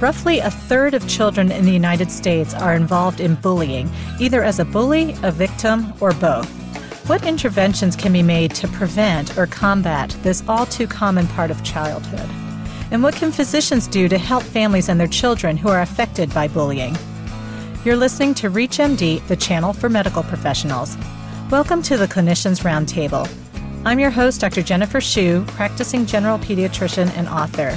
Roughly a third of children in the United States are involved in bullying, either as a bully, a victim, or both. What interventions can be made to prevent or combat this all too common part of childhood? And what can physicians do to help families and their children who are affected by bullying? You're listening to ReachMD, the channel for medical professionals. Welcome to the Clinicians Roundtable. I'm your host, Dr. Jennifer Shu, practicing general pediatrician and author.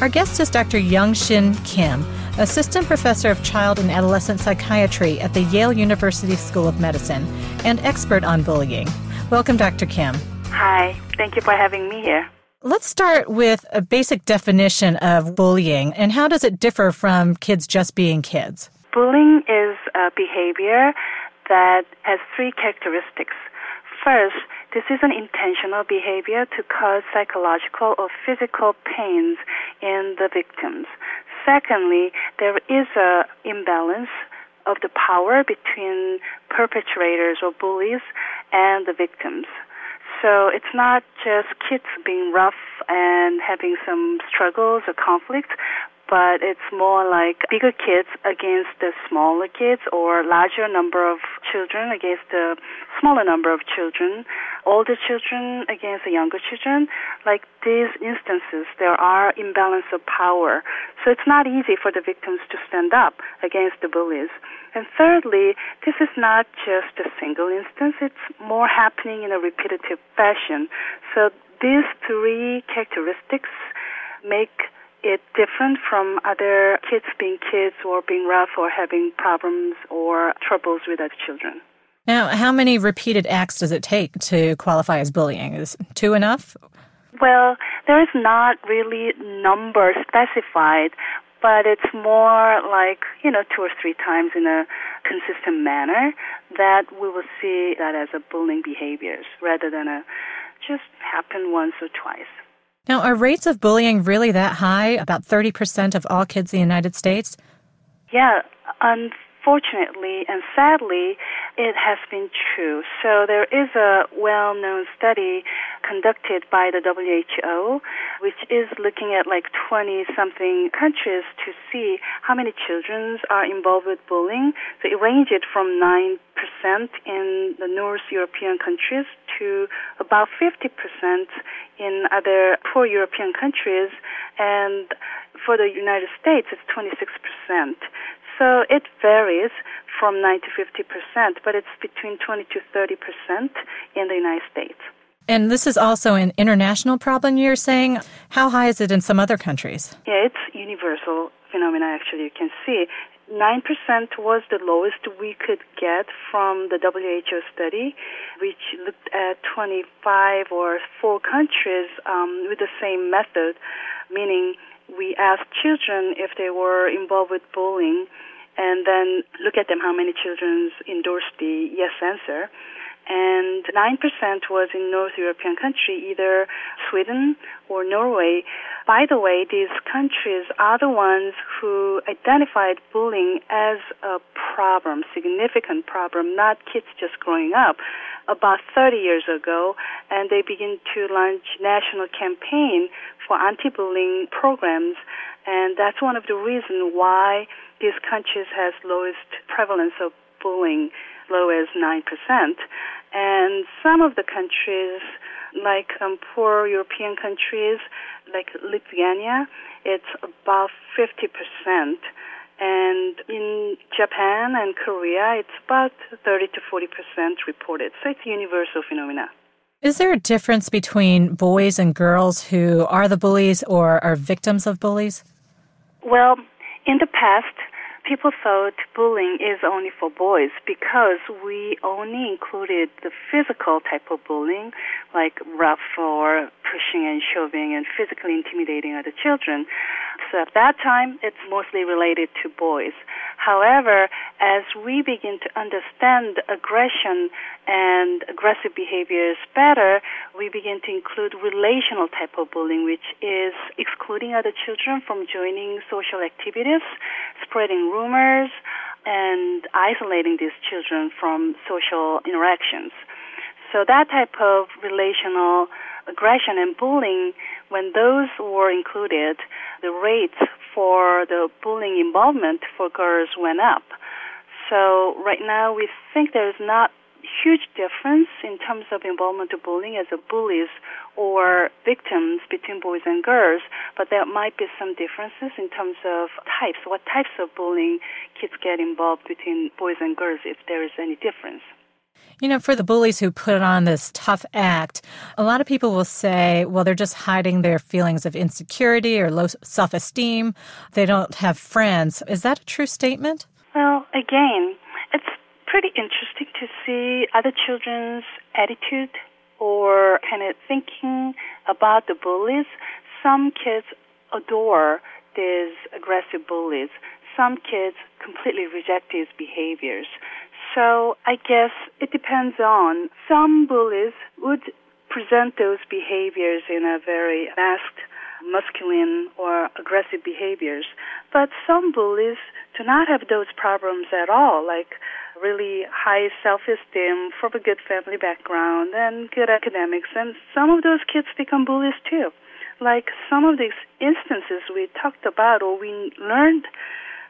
Our guest is Dr. Young Shin Kim, assistant professor of child and adolescent psychiatry at the Yale University School of Medicine and expert on bullying. Welcome, Dr. Kim. Hi, thank you for having me here. Let's start with a basic definition of bullying and how does it differ from kids just being kids? Bullying is a behavior that has three characteristics. First, this is an intentional behavior to cause psychological or physical pains in the victims. Secondly, there is a imbalance of the power between perpetrators or bullies and the victims. So it's not just kids being rough and having some struggles or conflicts, but it's more like bigger kids against the smaller kids or larger number of children against the smaller number of children, older children against the younger children. Like these instances, there are imbalance of power. So it's not easy for the victims to stand up against the bullies. And thirdly, this is not just a single instance, it's more happening in a repetitive fashion. So these three characteristics make it different from other kids being kids or being rough or having problems or troubles with other children. Now, how many repeated acts does it take to qualify as bullying? Is two enough? Well, there is not really number specified, but it's more like, you know, two or three times in a consistent manner that we will see that as a bullying behaviors rather than a just happen once or twice. Now, are rates of bullying really that high? About 30% of all kids in the United States? Yeah, um, unfortunately and sadly, it has been true. So there is a well-known study conducted by the WHO, which is looking at like 20 something countries to see how many children are involved with bullying. So it ranged from 9% in the North European countries to about 50% in other poor European countries, and for the United States, it's 26%. So it varies from 9 to 50%, but it's between 20 to 30% in the United States. And this is also an international problem, you're saying. How high is it in some other countries? Yeah, it's universal phenomena, actually, you can see. 9% was the lowest we could get from the WHO study, which looked at 25 or four countries um, with the same method, meaning we asked children if they were involved with bullying and then look at them how many children endorsed the yes answer and 9% was in North European country, either Sweden or Norway. By the way, these countries are the ones who identified bullying as a problem, significant problem, not kids just growing up, about 30 years ago, and they begin to launch national campaign for anti-bullying programs, and that's one of the reasons why these countries has lowest prevalence of bullying, low as 9%. And some of the countries, like um, poor European countries, like Lithuania, it's about 50%. And in Japan and Korea, it's about 30 to 40% reported. So it's a universal phenomena. Is there a difference between boys and girls who are the bullies or are victims of bullies? Well, in the past, people thought bullying is only for boys because we only included the physical type of bullying, like rough or pushing and shoving and physically intimidating other children. So at that time, it's mostly related to boys. However, as we begin to understand aggression and aggressive behaviors better, we begin to include relational type of bullying, which is excluding other children from joining social activities, spreading rumors, and isolating these children from social interactions. So that type of relational aggression and bullying, when those were included, the rates for the bullying involvement for girls went up. So right now we think there's not huge difference in terms of involvement of bullying as a bullies or victims between boys and girls, but there might be some differences in terms of types, what types of bullying kids get involved between boys and girls if there is any difference. You know, for the bullies who put on this tough act, a lot of people will say, well, they're just hiding their feelings of insecurity or low self esteem. They don't have friends. Is that a true statement? Well, again, it's pretty interesting to see other children's attitude or kind of thinking about the bullies. Some kids adore these aggressive bullies. Some kids completely reject these behaviors. So I guess it depends on. Some bullies would present those behaviors in a very masked, masculine, or aggressive behaviors. But some bullies do not have those problems at all, like really high self-esteem from a good family background and good academics. And some of those kids become bullies too. Like some of these instances we talked about or we learned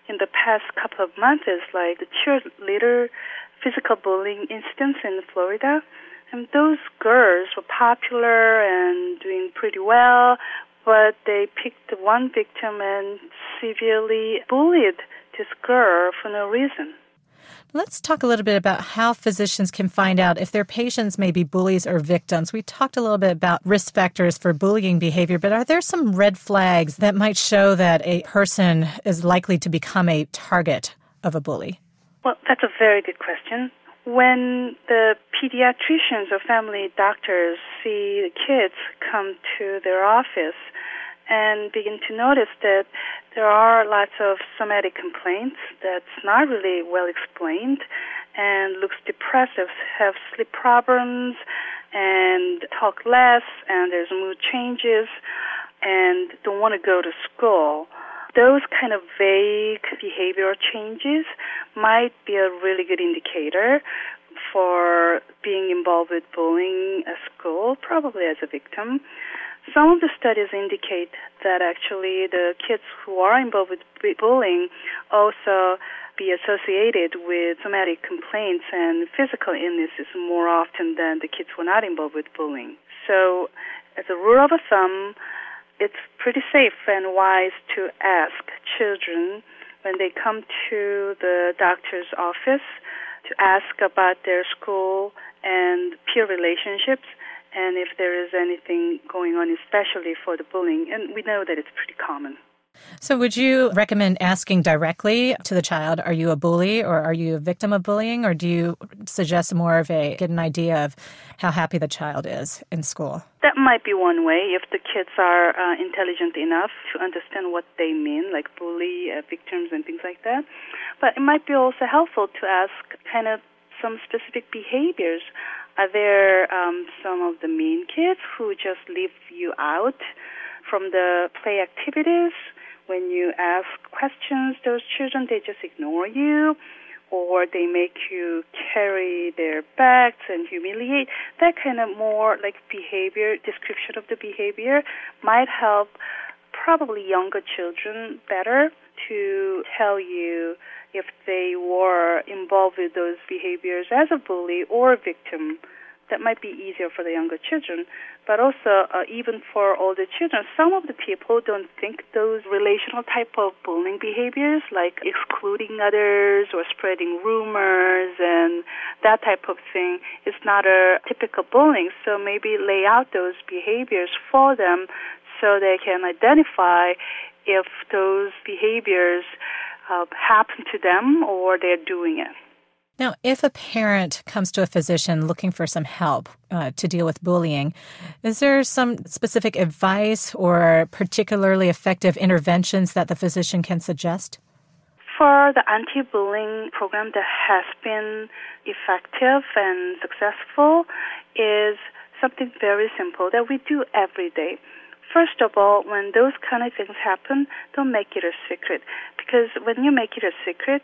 in the past couple of months like the cheerleader physical bullying instance in Florida. And those girls were popular and doing pretty well, but they picked one victim and severely bullied this girl for no reason. Let's talk a little bit about how physicians can find out if their patients may be bullies or victims. We talked a little bit about risk factors for bullying behavior, but are there some red flags that might show that a person is likely to become a target of a bully? Well, that's a very good question. When the pediatricians or family doctors see the kids come to their office and begin to notice that there are lots of somatic complaints that's not really well explained and looks depressive, have sleep problems and talk less and there's mood changes and don't want to go to school. Those kind of vague behavioral changes might be a really good indicator for being involved with bullying at school, probably as a victim. Some of the studies indicate that actually the kids who are involved with bullying also be associated with somatic complaints and physical illnesses more often than the kids who are not involved with bullying. So, as a rule of thumb, it's pretty safe and wise to ask children when they come to the doctor's office to ask about their school and peer relationships and if there is anything going on, especially for the bullying. And we know that it's pretty common. So, would you recommend asking directly to the child, are you a bully or are you a victim of bullying? Or do you suggest more of a get an idea of how happy the child is in school? That might be one way if the kids are uh, intelligent enough to understand what they mean, like bully uh, victims and things like that. But it might be also helpful to ask kind of some specific behaviors. Are there um, some of the mean kids who just leave you out from the play activities? When you ask questions, those children, they just ignore you or they make you carry their bags and humiliate. That kind of more like behavior, description of the behavior might help probably younger children better to tell you if they were involved with those behaviors as a bully or a victim. That might be easier for the younger children, but also uh, even for older children. Some of the people don't think those relational type of bullying behaviors, like excluding others or spreading rumors and that type of thing, is not a typical bullying. So maybe lay out those behaviors for them so they can identify if those behaviors uh, happen to them or they're doing it. Now, if a parent comes to a physician looking for some help uh, to deal with bullying, is there some specific advice or particularly effective interventions that the physician can suggest? For the anti bullying program that has been effective and successful, is something very simple that we do every day. First of all, when those kind of things happen, don't make it a secret. Because when you make it a secret,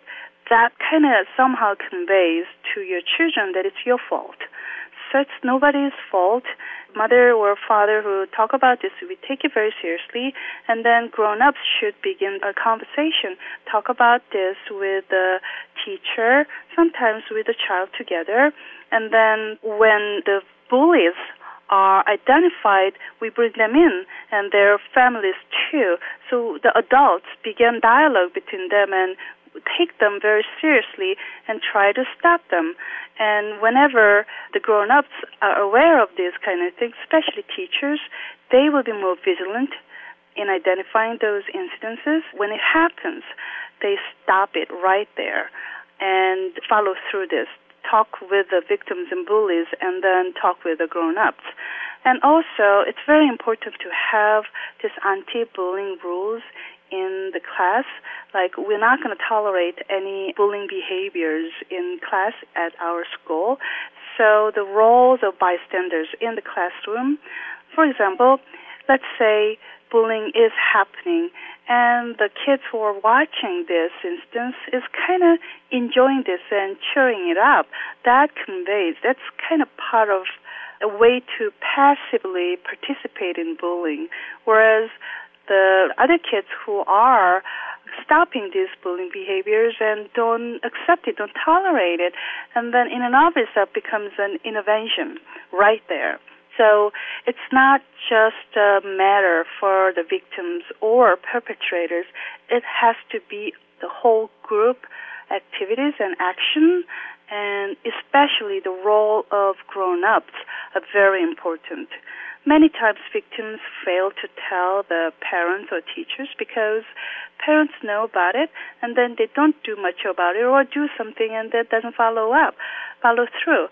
that kind of somehow conveys to your children that it's your fault. So it's nobody's fault. Mother or father who talk about this, we take it very seriously, and then grown-ups should begin a conversation. Talk about this with the teacher, sometimes with the child together, and then when the bullies are identified, we bring them in and their families too. So the adults begin dialogue between them and take them very seriously and try to stop them. And whenever the grown-ups are aware of these kind of things, especially teachers, they will be more vigilant in identifying those incidences. When it happens, they stop it right there and follow through this. Talk with the victims and bullies and then talk with the grown-ups. And also, it's very important to have this anti-bullying rules in the class. Like, we're not going to tolerate any bullying behaviors in class at our school. So the roles of bystanders in the classroom, for example, let's say bullying is happening and the kids who are watching this instance is kind of enjoying this and cheering it up. That conveys, that's kind of part of a way to passively participate in bullying. Whereas the other kids who are stopping these bullying behaviors and don't accept it, don't tolerate it, and then in and of itself becomes an intervention right there. So it's not just a matter for the victims or perpetrators. It has to be the whole group activities and action and especially the role of grown-ups are very important. Many times victims fail to tell the parents or teachers because parents know about it and then they don't do much about it or do something and that doesn't follow up, follow through.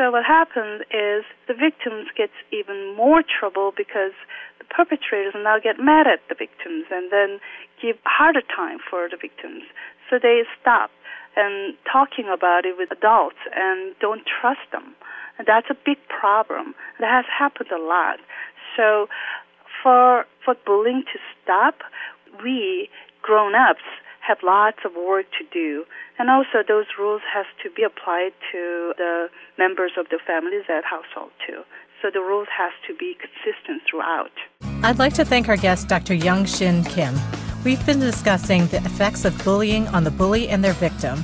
So what happens is the victims get even more trouble because the perpetrators now get mad at the victims and then give harder time for the victims. So they stop and talking about it with adults and don't trust them. And that's a big problem. That has happened a lot. So for for bullying to stop, we grown ups have lots of work to do. And also those rules has to be applied to the members of the families at household too. So the rules has to be consistent throughout. I'd like to thank our guest, Dr. Young Shin Kim. We've been discussing the effects of bullying on the bully and their victim.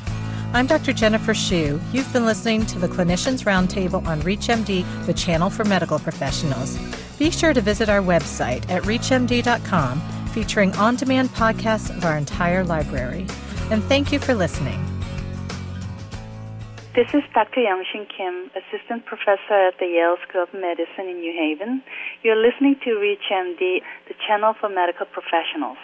I'm Dr. Jennifer Shu. You've been listening to the Clinicians Roundtable on ReachMD, the channel for medical professionals. Be sure to visit our website at reachmd.com, featuring on demand podcasts of our entire library. And thank you for listening. This is Dr. Youngshin Kim, Assistant Professor at the Yale School of Medicine in New Haven. You're listening to ReachMD, the channel for medical professionals.